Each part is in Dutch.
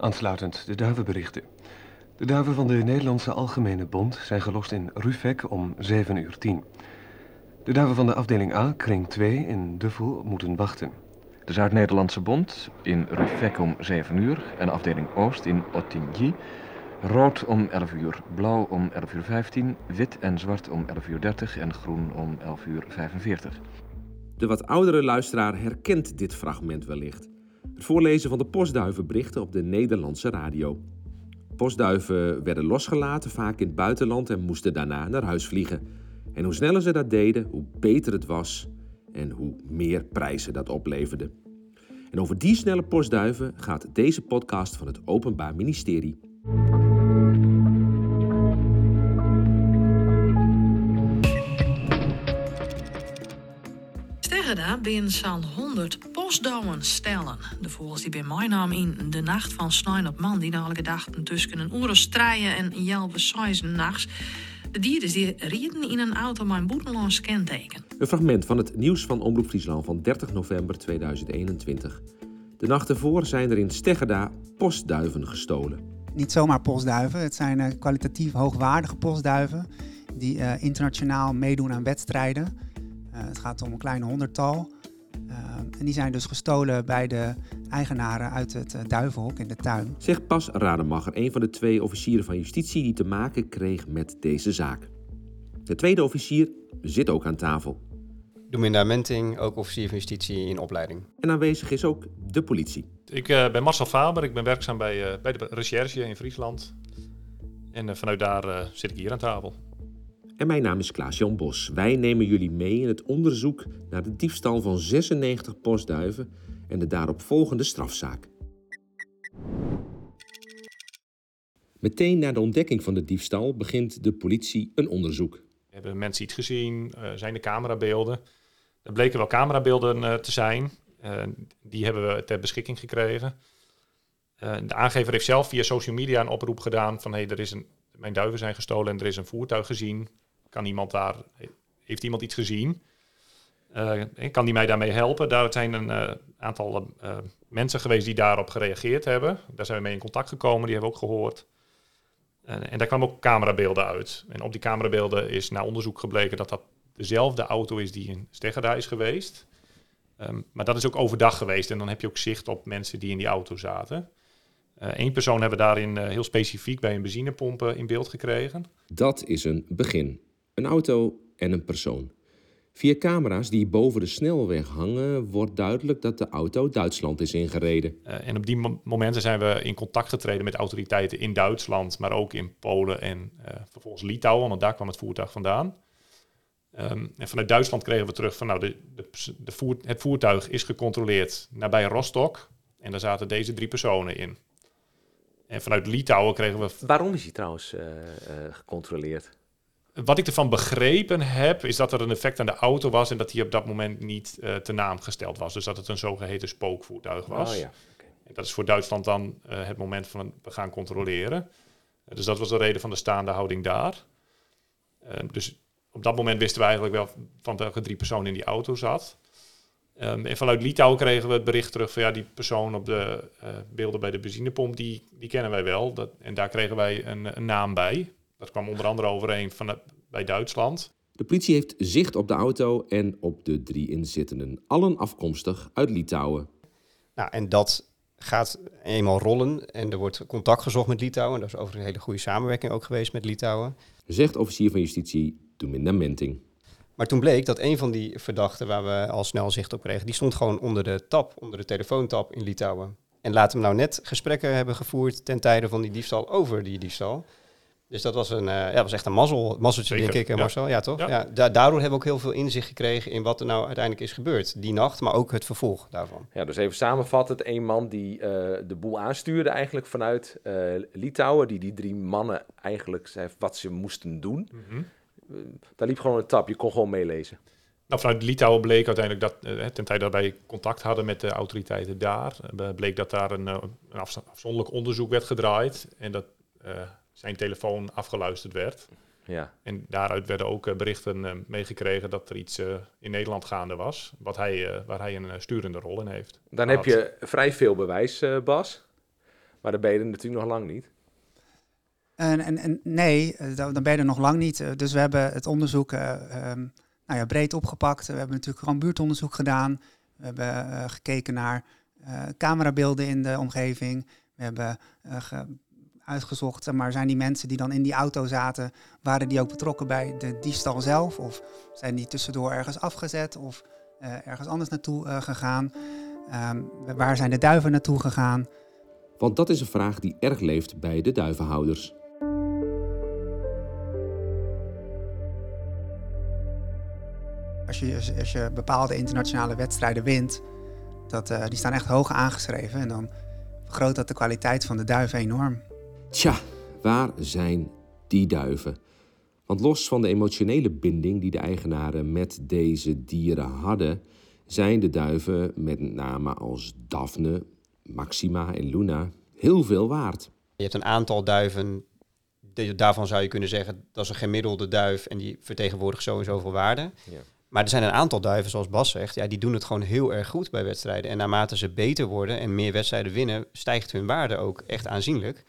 Aansluitend de duivenberichten. De duiven van de Nederlandse Algemene Bond zijn gelost in Rufek om 7 uur 10. De duiven van de afdeling A, kring 2 in Duffel, moeten wachten. De Zuid-Nederlandse Bond in Rufek om 7 uur en afdeling Oost in Ottigny. Rood om 11 uur, blauw om 11 uur 15, wit en zwart om 11 uur 30 en groen om 11 uur 45. De wat oudere luisteraar herkent dit fragment wellicht. Het voorlezen van de postduivenberichten op de Nederlandse radio. Postduiven werden losgelaten, vaak in het buitenland, en moesten daarna naar huis vliegen. En hoe sneller ze dat deden, hoe beter het was en hoe meer prijzen dat opleverde. En over die snelle postduiven gaat deze podcast van het Openbaar Ministerie. Steggerda binnen zo'n 100 postdouwen stellen. De vogels die bij mij naam in de nacht van Snijn op man, die dadelijk dachten tussen een oren strijden en jelbe size nachts. De dieren die rieden in een auto met een boeteloos kenteken. Een fragment van het nieuws van Omroep Friesland van 30 november 2021. De nacht ervoor zijn er in Steggerda postduiven gestolen. Niet zomaar postduiven, het zijn eh, kwalitatief hoogwaardige postduiven die eh, internationaal meedoen aan wedstrijden. Uh, het gaat om een kleine honderdtal. En die zijn dus gestolen bij de eigenaren uit het duivenhok in de tuin. Zegt Pas Rademacher, een van de twee officieren van justitie die te maken kreeg met deze zaak. De tweede officier zit ook aan tafel. Dominda Menting, ook officier van justitie in opleiding. En aanwezig is ook de politie. Ik uh, ben Marcel Faber, ik ben werkzaam bij, uh, bij de recherche in Friesland. En uh, vanuit daar zit ik hier aan tafel. En mijn naam is Klaas-Jan Bos. Wij nemen jullie mee in het onderzoek naar de diefstal van 96 postduiven en de daaropvolgende strafzaak. Meteen na de ontdekking van de diefstal begint de politie een onderzoek. Hebben mensen iets gezien? zijn er camerabeelden? Er bleken wel camerabeelden te zijn. Uh, die hebben we ter beschikking gekregen. Uh, de aangever heeft zelf via social media een oproep gedaan van hey, er is een, mijn duiven zijn gestolen en er is een voertuig gezien. Kan iemand daar, heeft iemand iets gezien? Uh, kan die mij daarmee helpen? Daar zijn een aantal mensen geweest die daarop gereageerd hebben. Daar zijn we mee in contact gekomen, die hebben we ook gehoord. en daar kwamen ook camerabeelden uit. En op die camerabeelden is na onderzoek gebleken dat dat dezelfde auto is die in Steggerda is geweest. Um, maar dat is ook overdag geweest en dan heb je ook zicht op mensen die in die auto zaten. Eén persoon hebben we daarin heel specifiek bij een benzinepomp in beeld gekregen. Dat is een begin. Een auto en een persoon. Via camera's die boven de snelweg hangen, wordt duidelijk dat de auto Duitsland is ingereden. en op die mo momenten zijn we in contact getreden met autoriteiten in Duitsland, maar ook in Polen en vervolgens Litouwen, want daar kwam het voertuig vandaan. Um, en vanuit Duitsland kregen we terug van nou, de, de, de voer, het voertuig is gecontroleerd nabij Rostock. En daar zaten deze drie personen in. En vanuit Litouwen kregen we. Waarom is hij trouwens uh, uh, gecontroleerd? Wat ik ervan begrepen heb, is dat er een effect aan de auto was en dat hij op dat moment niet uh, te naam gesteld was. Dus dat het een zogeheten spookvoertuig was. Oh, ja. okay. En dat is voor Duitsland dan het moment van we gaan controleren. dus dat was de reden van de staande houding daar. dus op dat moment wisten we eigenlijk wel van welke drie personen in die auto zat. Um, en vanuit Litouwen kregen we het bericht terug van ja, die persoon op de beelden bij de benzinepomp, die, die kennen wij wel. Dat, en daar kregen wij een, een naam bij. Dat kwam onder andere overeen van bij Duitsland. De politie heeft zicht op de auto en op de drie inzittenden, allen afkomstig uit Litouwen. Nou, en dat gaat eenmaal rollen en er wordt contact gezocht met Litouwen. Dat is overigens een hele goede samenwerking ook geweest met Litouwen. Zegt officier van justitie Dominda Menting. Maar toen bleek dat een van die verdachten waar we al snel zicht op kregen, die stond gewoon onder de tap, onder de telefoontap in Litouwen. En laten we nou net gesprekken hebben gevoerd ten tijde van die diefstal over die diefstal. Dus dat was, een, uh, ja, was echt een mazzel, mazzeltje, Zeker, denk ik, ja. Marcel. Ja, toch? Ja. ja da daardoor hebben we ook heel veel inzicht gekregen in wat er nou uiteindelijk is gebeurd. Die nacht, maar ook het vervolg daarvan. Ja, dus even samenvattend. Een man die uh, de boel aanstuurde eigenlijk vanuit uh, Litouwen. Die die drie mannen eigenlijk zei wat ze moesten doen. Mm -hmm. daar liep gewoon een tap. Je kon gewoon meelezen. Nou, vanuit Litouwen bleek uiteindelijk dat, uh, ten tijde dat wij contact hadden met de autoriteiten daar, bleek dat daar een, een afzonderlijk onderzoek werd gedraaid. En dat zijn telefoon afgeluisterd werd. Ja. En daaruit werden ook uh, berichten uh, meegekregen dat er iets uh, in Nederland gaande was, wat hij, waar hij een sturende rol in heeft. Dan heb je vrij veel bewijs, Bas. Maar dan ben je er natuurlijk nog lang niet. En, en, en nee, eh, dan ben je er nog lang niet. Eh, Dus we hebben het onderzoek eh, ehm, nou ja, breed opgepakt. We hebben natuurlijk gewoon buurtonderzoek gedaan. We hebben eh, gekeken naar eh, camerabeelden in de omgeving. We hebben eh, ge- uitgezocht, zeg maar zijn die mensen die dan in die auto zaten, waren die ook betrokken bij de diefstal zelf? Of zijn die tussendoor ergens afgezet of eh, ergens anders naartoe eh, gegaan? Ehm, waar zijn de duiven naartoe gegaan? Want dat is een vraag die erg leeft bij de duivenhouders. Als je, als je bepaalde internationale wedstrijden wint, dat, eh, die staan echt hoog aangeschreven. En dan vergroot dat de kwaliteit van de duiven enorm. Tja, waar zijn die duiven? Want los van de emotionele binding die de eigenaren met deze dieren hadden, zijn de duiven met name als Daphne, Maxima en Luna heel veel waard. Je hebt een aantal duiven, daarvan zou je kunnen zeggen dat is een gemiddelde duif en die vertegenwoordigt zo en zoveel waarde. Ja. Maar er zijn een aantal duiven, zoals Bas zegt, ja, die doen het gewoon heel erg goed bij wedstrijden. En naarmate ze beter worden en meer wedstrijden winnen, stijgt hun waarde ook echt aanzienlijk.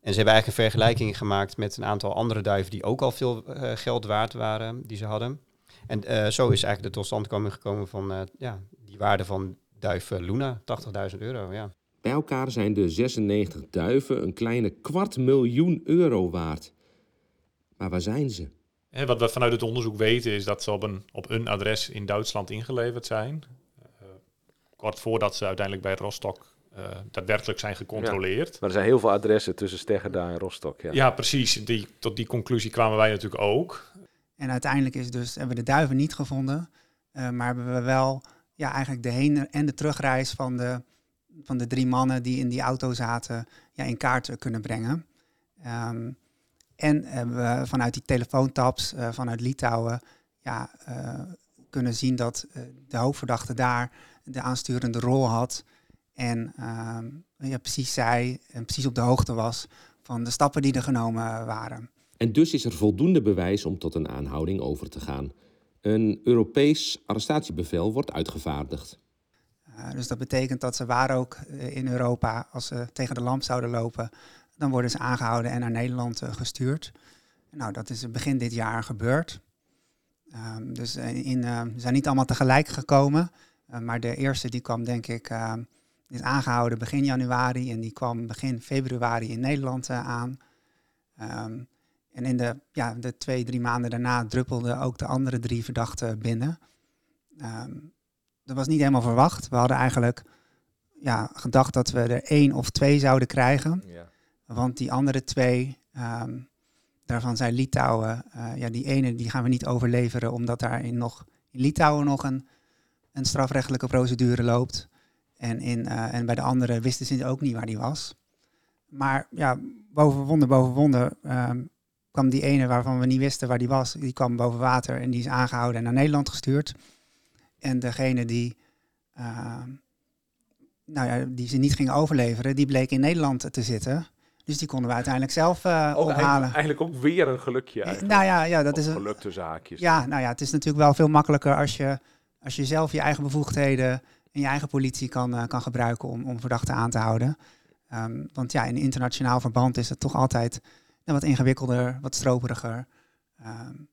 En ze hebben eigenlijk een vergelijking gemaakt met een aantal andere duiven die ook al veel eh, geld waard waren, die ze hadden. En eh, zo is eigenlijk de totstandkoming gekomen van eh, ja, die waarde van duif Luna, 80.000 euro. Ja. Bij elkaar zijn de 96 duiven een kleine kwart miljoen euro waard. Maar waar zijn ze? Hè, wat we vanuit het onderzoek weten is dat ze op een, op een adres in Duitsland ingeleverd zijn. Eh, kort voordat ze uiteindelijk bij Rostock eh, daadwerkelijk zijn gecontroleerd. Maar er zijn heel veel adressen tussen Steggerda en Rostock. Ja. Ja, precies. Die, tot die conclusie kwamen wij natuurlijk ook. En uiteindelijk is dus, hebben we de duiven niet gevonden. eh, maar hebben we wel ja, eigenlijk de heen- en de terugreis van de, van de drie mannen die in die auto zaten ja, in kaart eh, kunnen brengen. Ehm, en hebben we vanuit die telefoontaps eh, vanuit Litouwen ja, eh, kunnen zien dat de hoofdverdachte daar de aansturende rol had. En ehm, ja, precies zei en precies op de hoogte was van de stappen die er genomen waren. En dus is er voldoende bewijs om tot een aanhouding over te gaan. Een Europees arrestatiebevel wordt uitgevaardigd. Uh, dus dat betekent dat ze waar ook uh, in Europa, als ze tegen de lamp zouden lopen, dan worden ze aangehouden en naar Nederland uh, gestuurd. Nou, dat is begin dit jaar gebeurd. Um, dus in, ze zijn niet allemaal tegelijk gekomen, maar de eerste die kwam denk ik, is aangehouden begin januari en die kwam begin februari in Nederland uh, aan. Um, en in de, ja, de twee, drie maanden daarna druppelden ook de andere drie verdachten binnen. Um, dat was niet helemaal verwacht. We hadden eigenlijk ja, gedacht dat we er één of twee zouden krijgen. Ja. Want die andere twee, um, daarvan zijn Litouwen, uh, ja, die ene die gaan we niet overleveren, omdat daar in, nog, in Litouwen nog een, een strafrechtelijke procedure loopt. En, in, uh, en bij de andere wisten ze ook niet waar die was. Maar ja, boven wonder, boven wonder um, kwam die ene waarvan we niet wisten waar die was, die kwam boven water en die is aangehouden en naar Nederland gestuurd. En degene die, uh, nou ja, die ze niet gingen overleveren, die bleek in Nederland te zitten. Dus die konden we uiteindelijk zelf uh, ook ophalen. Eigenlijk, ook weer een gelukje. Eigenlijk. Nou ja, ja dat of is een gelukte zaakjes. Ja, nou ja, het is natuurlijk wel veel makkelijker als je, als je zelf je eigen bevoegdheden en je eigen politie kan, uh, kan gebruiken om, om verdachten aan te houden. Um, want ja, in internationaal verband is het toch altijd wat ingewikkelder, wat stroperiger. Um,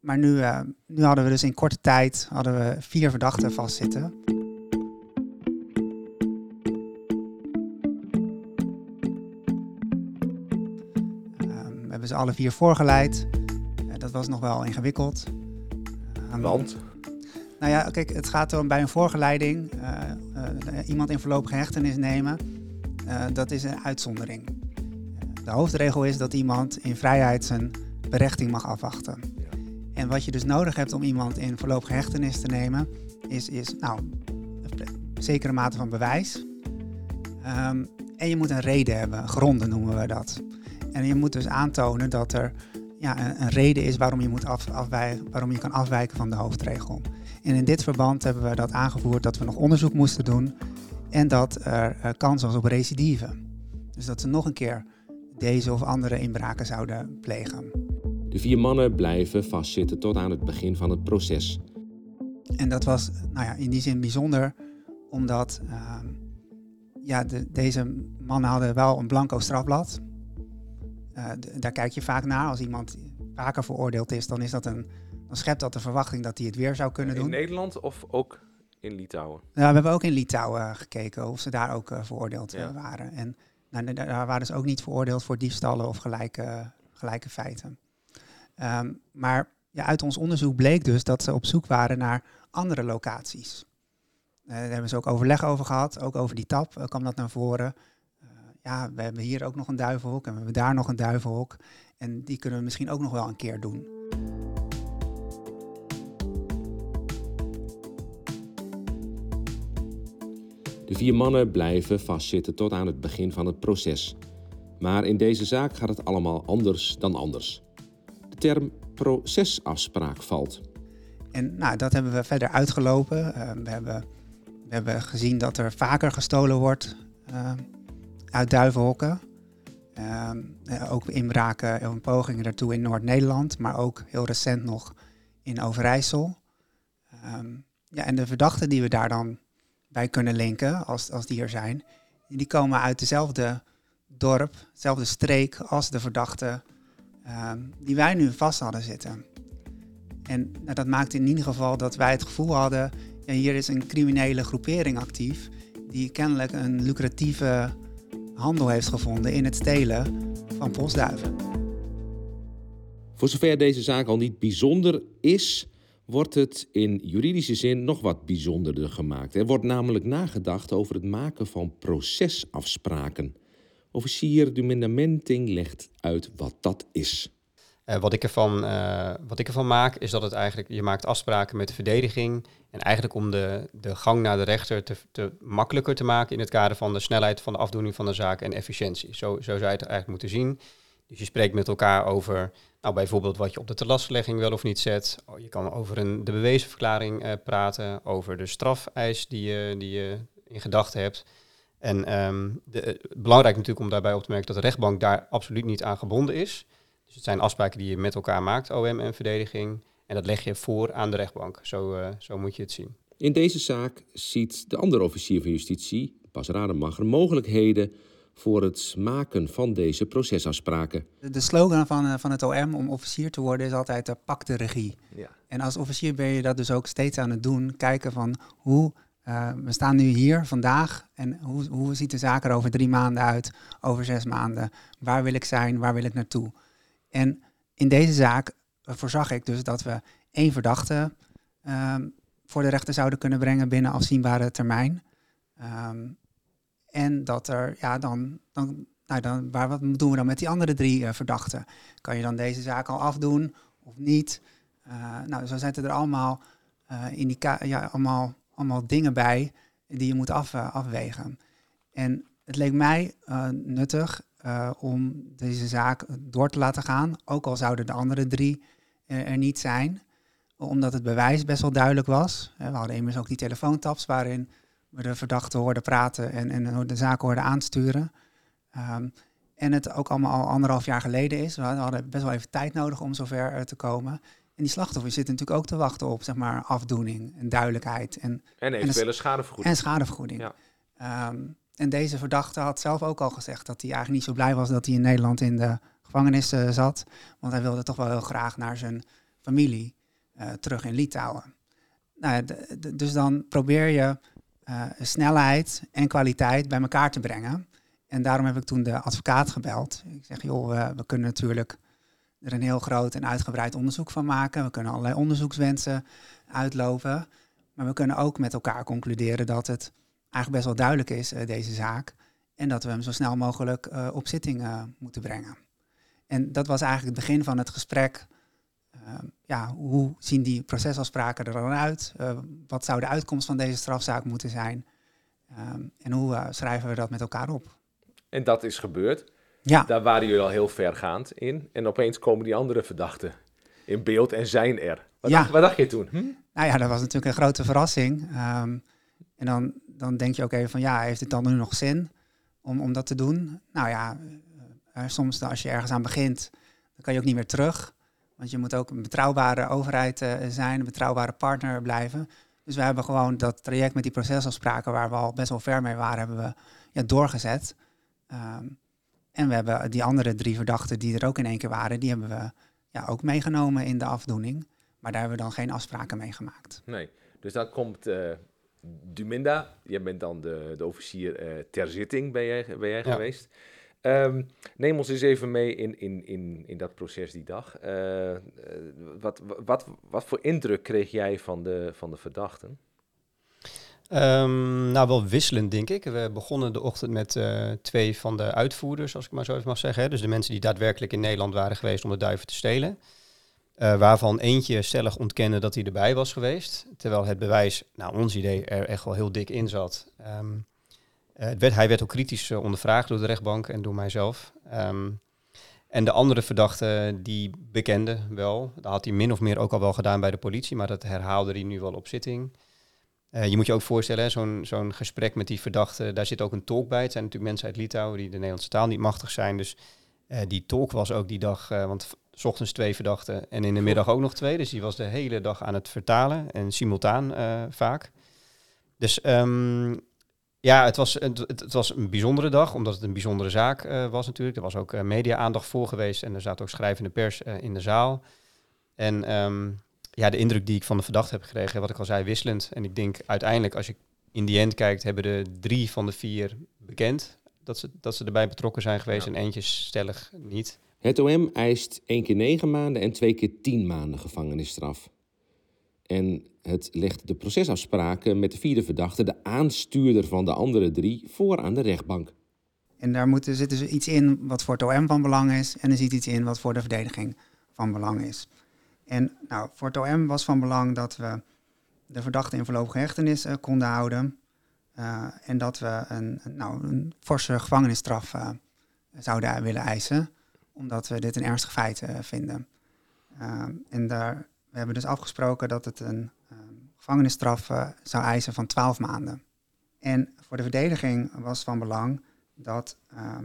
maar nu, uh, nu hadden we dus in korte tijd hadden we vier verdachten vastzitten. Um, we hebben ze alle vier voorgeleid. Uh, dat was nog wel ingewikkeld. Want? Nou ja, kijk, het gaat om bij een voorgeleiding uh, iemand in voorlopige hechtenis nemen. dat is een uitzondering. de hoofdregel is dat iemand in vrijheid zijn berechting mag afwachten. En wat je dus nodig hebt om iemand in voorlopige hechtenis te nemen, is, is nou, een zekere mate van bewijs. Um, en je moet een reden hebben, gronden noemen we dat. En je moet dus aantonen dat er ja, een, een reden is waarom je, moet af, afwijken, waarom je kan afwijken van de hoofdregel. En in dit verband hebben we dat aangevoerd dat we nog onderzoek moesten doen en dat er uh, kans was op recidive. Dus dat ze nog een keer deze of andere inbraken zouden plegen. De vier mannen blijven vastzitten tot aan het begin van het proces. En dat was nou ja, in die zin bijzonder, omdat uh, ja, de, deze mannen hadden wel een blanco strafblad. Uh, daar kijk je vaak naar. Als iemand vaker veroordeeld is, dan, is dat een, dan schept dat de verwachting dat hij het weer zou kunnen in doen. In Nederland of ook in Litouwen? Ja, we hebben ook in Litouwen gekeken of ze daar ook uh, veroordeeld ja. waren. En nou, daar waren ze ook niet veroordeeld voor diefstallen of gelijke, gelijke feiten. Um, maar ja, uit ons onderzoek bleek dus dat ze op zoek waren naar andere locaties. Uh, daar hebben ze ook overleg over gehad, ook over die tap uh, kwam dat naar voren. Ja, we hebben hier ook nog een duivenhok en we hebben daar nog een duivenhok. En die kunnen we misschien ook nog wel een keer doen. De vier mannen blijven vastzitten tot aan het begin van het proces. Maar in deze zaak gaat het allemaal anders dan anders. De term procesafspraak valt. En nou, dat hebben we verder uitgelopen. Uh, we, hebben, we hebben gezien dat er vaker gestolen wordt uh, uit duivenhokken. Uh, ook inbraken en pogingen daartoe in Noord-Nederland, maar ook heel recent nog in Overijssel. ja, en de verdachten die we daar dan bij kunnen linken, als, als die er zijn, die komen uit dezelfde dorp, dezelfde streek als de verdachten die wij nu vast hadden zitten. En nou, dat maakte in ieder geval dat wij het gevoel hadden, ja, hier is een criminele groepering actief die kennelijk een lucratieve handel heeft gevonden in het stelen van postduiven. Voor zover deze zaak al niet bijzonder is, wordt het in juridische zin nog wat bijzonderder gemaakt. Er wordt namelijk nagedacht over het maken van procesafspraken. Officier Dumendamenting legt uit wat dat is. Uh, wat, ik ervan, uh, wat ik ervan maak, is dat het eigenlijk, je maakt afspraken met de verdediging. En eigenlijk om de, de gang naar de rechter te, te makkelijker te maken in het kader van de snelheid van de afdoening van de zaak en efficiëntie. Zo, zo zou je het eigenlijk moeten zien. Dus je spreekt met elkaar over nou, bijvoorbeeld wat je op de telastlegging wel of niet zet. Je kan over een, de bewezenverklaring uh, praten, over de strafeis die je, die je in gedachten hebt. En um, de, belangrijk natuurlijk om daarbij op te merken dat de rechtbank daar absoluut niet aan gebonden is. Dus het zijn afspraken die je met elkaar maakt, OM en verdediging. En dat leg je voor aan de rechtbank. Zo, uh, zo moet je het zien. In deze zaak ziet de andere officier van justitie, Bas Rademacher, mogelijkheden voor het maken van deze procesafspraken. De slogan van, van het OM om officier te worden is altijd uh, pak de regie. Ja. En als officier ben je dat dus ook steeds aan het doen. Kijken van hoe, uh, we staan nu hier vandaag en hoe, hoe ziet de zaak er over drie maanden uit, over zes maanden? Waar wil ik zijn, waar wil ik naartoe? En in deze zaak voorzag ik dus dat we één verdachte um, voor de rechter zouden kunnen brengen binnen afzienbare termijn. Um, en dat er, ja, dan, dan, nou dan waar, wat doen we dan met die andere drie uh, verdachten? Kan je dan deze zaak al afdoen of niet? Uh, nou, zo zitten er allemaal, uh, indica ja, allemaal, allemaal dingen bij die je moet af, afwegen. En het leek mij nuttig uh, om deze zaak door te laten gaan. Ook al zouden de andere drie er, er niet zijn. Omdat het bewijs best wel duidelijk was. We hadden immers ook die telefoontaps waarin we de verdachte hoorden praten en, en de zaken hoorden aansturen. Um, en het ook allemaal al anderhalf jaar geleden is. We hadden best wel even tijd nodig om zover te komen. En die slachtoffers zitten natuurlijk ook te wachten op zeg maar, afdoening en duidelijkheid. En, en eventuele schadevergoeding. En schadevergoeding. Ja. Um, en deze verdachte had zelf ook al gezegd dat hij eigenlijk niet zo blij was dat hij in Nederland in de gevangenis uh, zat. Want hij wilde toch wel heel graag naar zijn familie uh, terug in Litouwen. Nou, dus dan probeer je uh, snelheid en kwaliteit bij elkaar te brengen. En daarom heb ik toen de advocaat gebeld. Ik zeg, joh, we, we kunnen natuurlijk er een heel groot en uitgebreid onderzoek van maken. We kunnen allerlei onderzoekswensen uitlopen. Maar we kunnen ook met elkaar concluderen dat het eigenlijk best wel duidelijk is, uh, deze zaak. En dat we hem zo snel mogelijk uh, op zitting uh, moeten brengen. En dat was eigenlijk het begin van het gesprek. ja, hoe zien die procesafspraken er dan uit? wat zou de uitkomst van deze strafzaak moeten zijn? Um, en hoe schrijven we dat met elkaar op? En dat is gebeurd. Ja. Daar waren jullie al heel vergaand in. En opeens komen die andere verdachten in beeld en zijn er. Wat, Ja. dacht, wat dacht je toen? Hm? Nou ja, dat was natuurlijk een grote verrassing. Ehm, en dan, dan denk je ook even van, ja, heeft het dan nu nog zin om, om dat te doen? Nou ja, eh, soms als je ergens aan begint, dan kan je ook niet meer terug. Want je moet ook een betrouwbare overheid eh, zijn, een betrouwbare partner blijven. Dus we hebben gewoon dat traject met die procesafspraken, waar we al best wel ver mee waren, hebben we ja, doorgezet. Ehm, en we hebben die andere drie verdachten die er ook in één keer waren, die hebben we ja, ook meegenomen in de afdoening. Maar daar hebben we dan geen afspraken mee gemaakt. Nee, dus dan komt Duminda, jij bent dan de, de officier uh, ter zitting, ben jij, ben jij Ja. geweest. Ehm, neem ons eens even mee in, in, in, in dat proces die dag. Eh, eh, wat, wat, wat voor indruk kreeg jij van de, van de verdachten? Ehm, nou, wel wisselend, denk ik. We begonnen de ochtend met eh, twee van de uitvoerders, als ik maar zo even mag zeggen. Hè. Dus de mensen die daadwerkelijk in Nederland waren geweest om de duiven te stelen. Eh, waarvan eentje stellig ontkende dat hij erbij was geweest. Terwijl het bewijs, naar ons idee, er echt wel heel dik in zat. Ehm, eh, het werd, hij werd ook kritisch eh, ondervraagd door de rechtbank en door mijzelf. Ehm, en de andere verdachte, die bekende wel. Dat had hij min of meer ook al wel gedaan bij de politie, maar dat herhaalde hij nu wel op zitting. Je moet je ook voorstellen, zo'n gesprek met die verdachte, daar zit ook een tolk bij. Het zijn natuurlijk mensen uit Litouwen die de Nederlandse taal niet machtig zijn. Dus die tolk was ook die dag, want s ochtends twee verdachten en in de middag ook nog twee. Dus die was de hele dag aan het vertalen en simultaan eh, vaak. Dus ehm, ja, het was, het, het, was een bijzondere dag, omdat het een bijzondere zaak eh, was natuurlijk. Er was ook eh, media-aandacht voor geweest en er zat ook schrijvende pers in de zaal. En ehm, ja, de indruk die ik van de verdachte heb gekregen, wat ik al zei, wisselend. En ik denk uiteindelijk, als je in die end kijkt, hebben de drie van de vier bekend dat ze, dat ze erbij betrokken zijn geweest Ja. en eentje stellig niet. Het OM eist één keer negen maanden en twee keer tien maanden gevangenisstraf. En het legt de procesafspraken met de vierde verdachte, de aanstuurder van de andere drie, voor aan de rechtbank. En daar moet, zit dus iets in wat voor het OM van belang is. En er zit iets in wat voor de verdediging van belang is. En nou, voor het OM was van belang dat we de verdachte in voorlopige hechtenis eh, konden houden. Eh, en dat we een, nou, forse gevangenisstraf eh, zouden willen eisen. Omdat we dit een ernstig feit eh, vinden. Eh, en daar, we hebben dus afgesproken dat het een eh, gevangenisstraf eh, zou eisen van 12 maanden. En voor de verdediging was van belang dat ehm,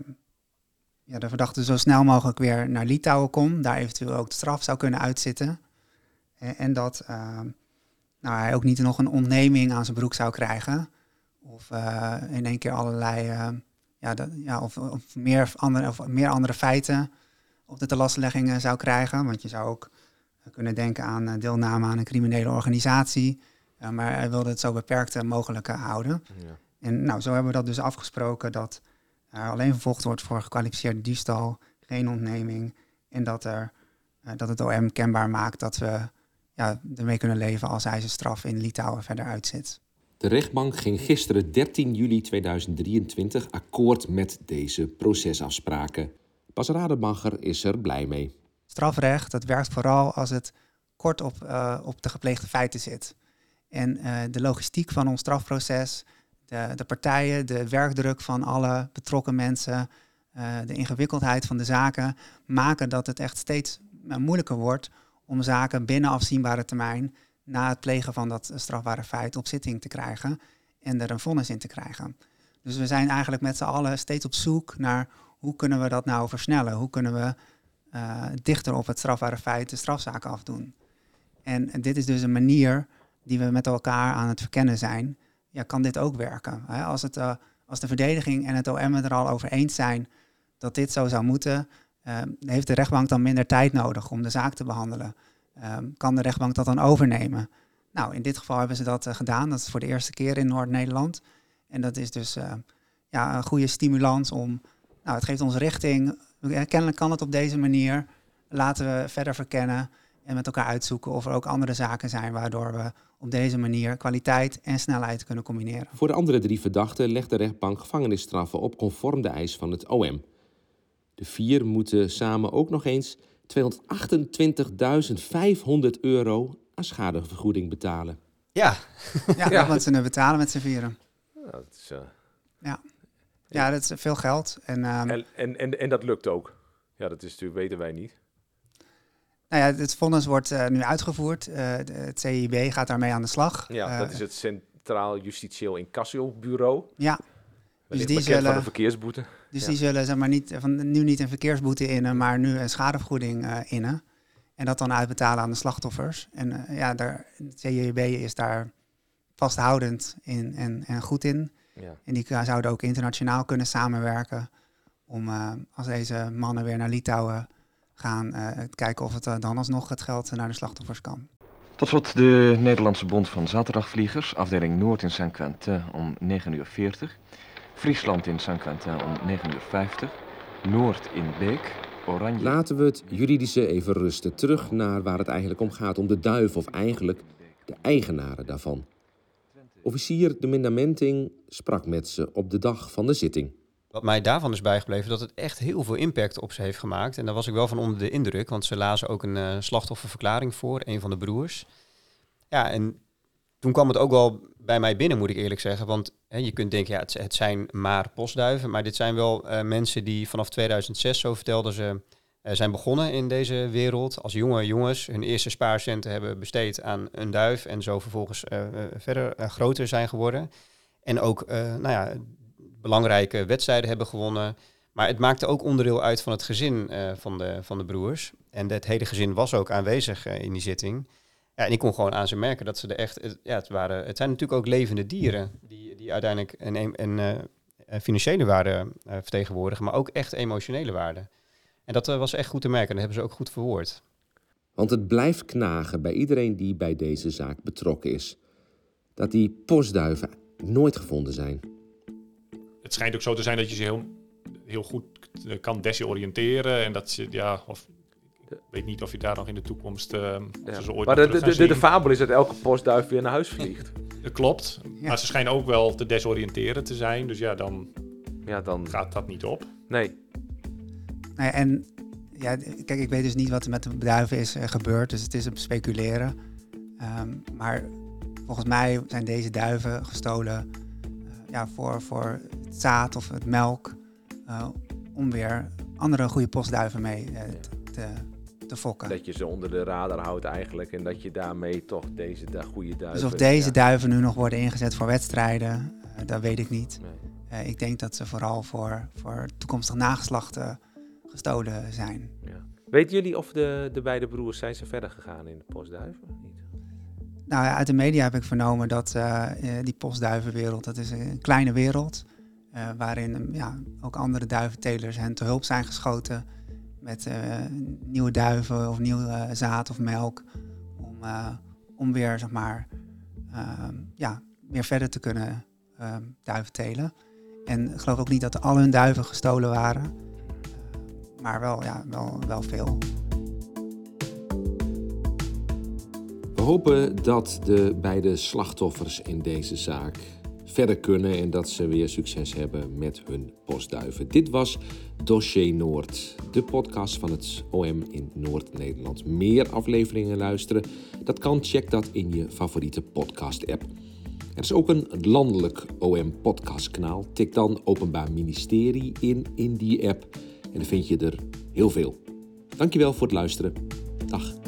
ja, de verdachte zo snel mogelijk weer naar Litouwen komt, daar eventueel ook de straf zou kunnen uitzitten. En, en dat ehm, nou, hij ook niet nog een ontneming aan zijn broek zou krijgen. Of eh, in één keer allerlei, ja, dat, ja, of, of, meer andere, of meer andere feiten op de telastleggingen zou krijgen. Want je zou ook kunnen denken aan eh, deelname aan een criminele organisatie. Eh, maar hij wilde het zo beperkt mogelijk eh, houden. Ja. En nou, zo hebben we dat dus afgesproken dat er alleen vervolgd wordt voor gekwalificeerde diefstal, geen ontneming. En dat, er, dat het OM kenbaar maakt dat we ja, ermee kunnen leven als hij zijn straf in Litouwen verder uitzit. De rechtbank ging gisteren 13 juli 2023 akkoord met deze procesafspraken. Bas Rademacher is er blij mee. Strafrecht, dat werkt vooral als het kort op, eh, op de gepleegde feiten zit. En eh, de logistiek van ons strafproces, de, de partijen, de werkdruk van alle betrokken mensen, eh, de ingewikkeldheid van de zaken, maken dat het echt steeds moeilijker wordt om zaken binnen afzienbare termijn na het plegen van dat strafbare feit op zitting te krijgen en er een vonnis in te krijgen. Dus we zijn eigenlijk met z'n allen steeds op zoek naar hoe kunnen we dat nou versnellen? Hoe kunnen we uh, dichter op het strafbare feit de strafzaak afdoen? En dit is dus een manier die we met elkaar aan het verkennen zijn. Ja, kan dit ook werken? Hè? Als, het, uh, als de verdediging en het OM het er al over eens zijn dat dit zo zou moeten, heeft de rechtbank dan minder tijd nodig om de zaak te behandelen. Um, kan de rechtbank dat dan overnemen? Nou, in dit geval hebben ze dat uh, gedaan. Dat is voor de eerste keer in Noord-Nederland. En dat is dus uh, ja, een goede stimulans om. Nou, het geeft ons richting. Kennelijk kan het op deze manier. Laten we verder verkennen en met elkaar uitzoeken of er ook andere zaken zijn waardoor we op deze manier kwaliteit en snelheid kunnen combineren. Voor de andere drie verdachten legt de rechtbank gevangenisstraffen op conform de eis van het OM. De vier moeten samen ook nog eens 228.500 euro aan schadevergoeding betalen. Ja, ja, ja. dat ze betalen met z'n vieren. Ja, dat is, uh... ja. ja, dat is veel geld. En, um... en, en, en, en dat lukt ook. Ja, dat is natuurlijk, weten wij niet. Nou ja, het vonnis wordt uh, nu uitgevoerd. Uh, het CIB gaat daarmee aan de slag. Ja, uh, dat is het Centraal Justitieel Incasso Bureau. Ja. Dus die zullen van een verkeersboete. Dus ja. die zullen zeg maar niet van nu niet een verkeersboete innen, maar nu een schadevergoeding innen. En dat dan uitbetalen aan de slachtoffers. En ja, daar, het CIB is daar vasthoudend in en, en goed in. Ja. En die zouden ook internationaal kunnen samenwerken om als deze mannen weer naar Litouwen gaan, kijken of het dan alsnog het geld naar de slachtoffers kan. Tot slot de Nederlandse Bond van Zaterdagvliegers, afdeling Noord in Saint-Quentin om 9.40 uur. Friesland in Saint-Quentin om 9.50 uur. Noord in Beek, Oranje. Laten we het juridische even rusten. Terug naar waar het eigenlijk om gaat, om de duif of eigenlijk de eigenaren daarvan. Officier de Mindamenting sprak met ze op de dag van de zitting. Wat mij daarvan is bijgebleven, dat het echt heel veel impact op ze heeft gemaakt. En daar was ik wel van onder de indruk, want ze lazen ook een uh, slachtofferverklaring voor, een van de broers. Ja, en toen kwam het ook wel bij mij binnen, moet ik eerlijk zeggen. Want hè, je kunt denken, ja, het, zijn maar postduiven. Maar dit zijn wel uh, mensen die vanaf 2006, zo vertelden ze, uh, zijn begonnen in deze wereld. Als jonge jongens hun eerste spaarcenten hebben besteed aan een duif. En zo vervolgens verder groter zijn geworden. En ook, nou ja, belangrijke wedstrijden hebben gewonnen. Maar het maakte ook onderdeel uit van het gezin van, de, van de broers. En het hele gezin was ook aanwezig in die zitting. Ja, en ik kon gewoon aan ze merken dat ze er echt... Het, ja, het, waren, het zijn natuurlijk ook levende dieren... die, die uiteindelijk een, een, een financiële waarde uh, vertegenwoordigen... maar ook echt emotionele waarde. En dat was echt goed te merken. En dat hebben ze ook goed verwoord. Want het blijft knagen bij iedereen die bij deze zaak betrokken is... dat die postduiven nooit gevonden zijn het schijnt ook zo te zijn dat je ze heel, heel goed kan desoriënteren. En dat ze, ja, of ik weet niet of je daar nog in de toekomst. Uh, ja. ze ooit maar de, de, de, de, fabel is dat elke postduif weer naar huis vliegt. dat klopt. Ja. Maar ze schijnen ook wel te desoriënteren te zijn. Dus ja, dan, ja, dan gaat dat niet op. Nee. nee en ja, kijk, ik weet dus niet wat er met de duiven is uh, gebeurd. Dus het is op speculeren. Um, maar volgens mij zijn deze duiven gestolen ja, voor, voor het zaad of het melk. Uh, om weer andere goede postduiven mee uh, te, te fokken. Dat je ze onder de radar houdt eigenlijk en dat je daarmee toch deze de goede duiven... Dus of deze ja. duiven nu nog worden ingezet voor wedstrijden, uh, dat weet ik niet. Nee. ik denk dat ze vooral voor, voor toekomstig nageslachten gestolen zijn. Ja. Weten jullie of de, de beide broers zijn ze verder gegaan in de postduiven? Niet? Nou, uit de media heb ik vernomen dat uh, die postduivenwereld, dat is een kleine wereld. Uh, waarin ja, ook andere duiventelers hen te hulp zijn geschoten met uh, nieuwe duiven of nieuw zaad of melk. Om, om weer, zeg maar, ja, weer verder te kunnen duiven telen. En ik geloof ook niet dat al hun duiven gestolen waren. maar wel, ja, wel, wel veel. hopen dat de beide slachtoffers in deze zaak verder kunnen en dat ze weer succes hebben met hun postduiven. Dit was Dossier Noord, de podcast van het OM in Noord-Nederland. Meer afleveringen luisteren, dat kan, check dat in je favoriete podcast-app. Er is ook een landelijk OM-podcastkanaal. Tik dan Openbaar Ministerie in in die app en dan vind je er heel veel. Dankjewel voor het luisteren. Dag.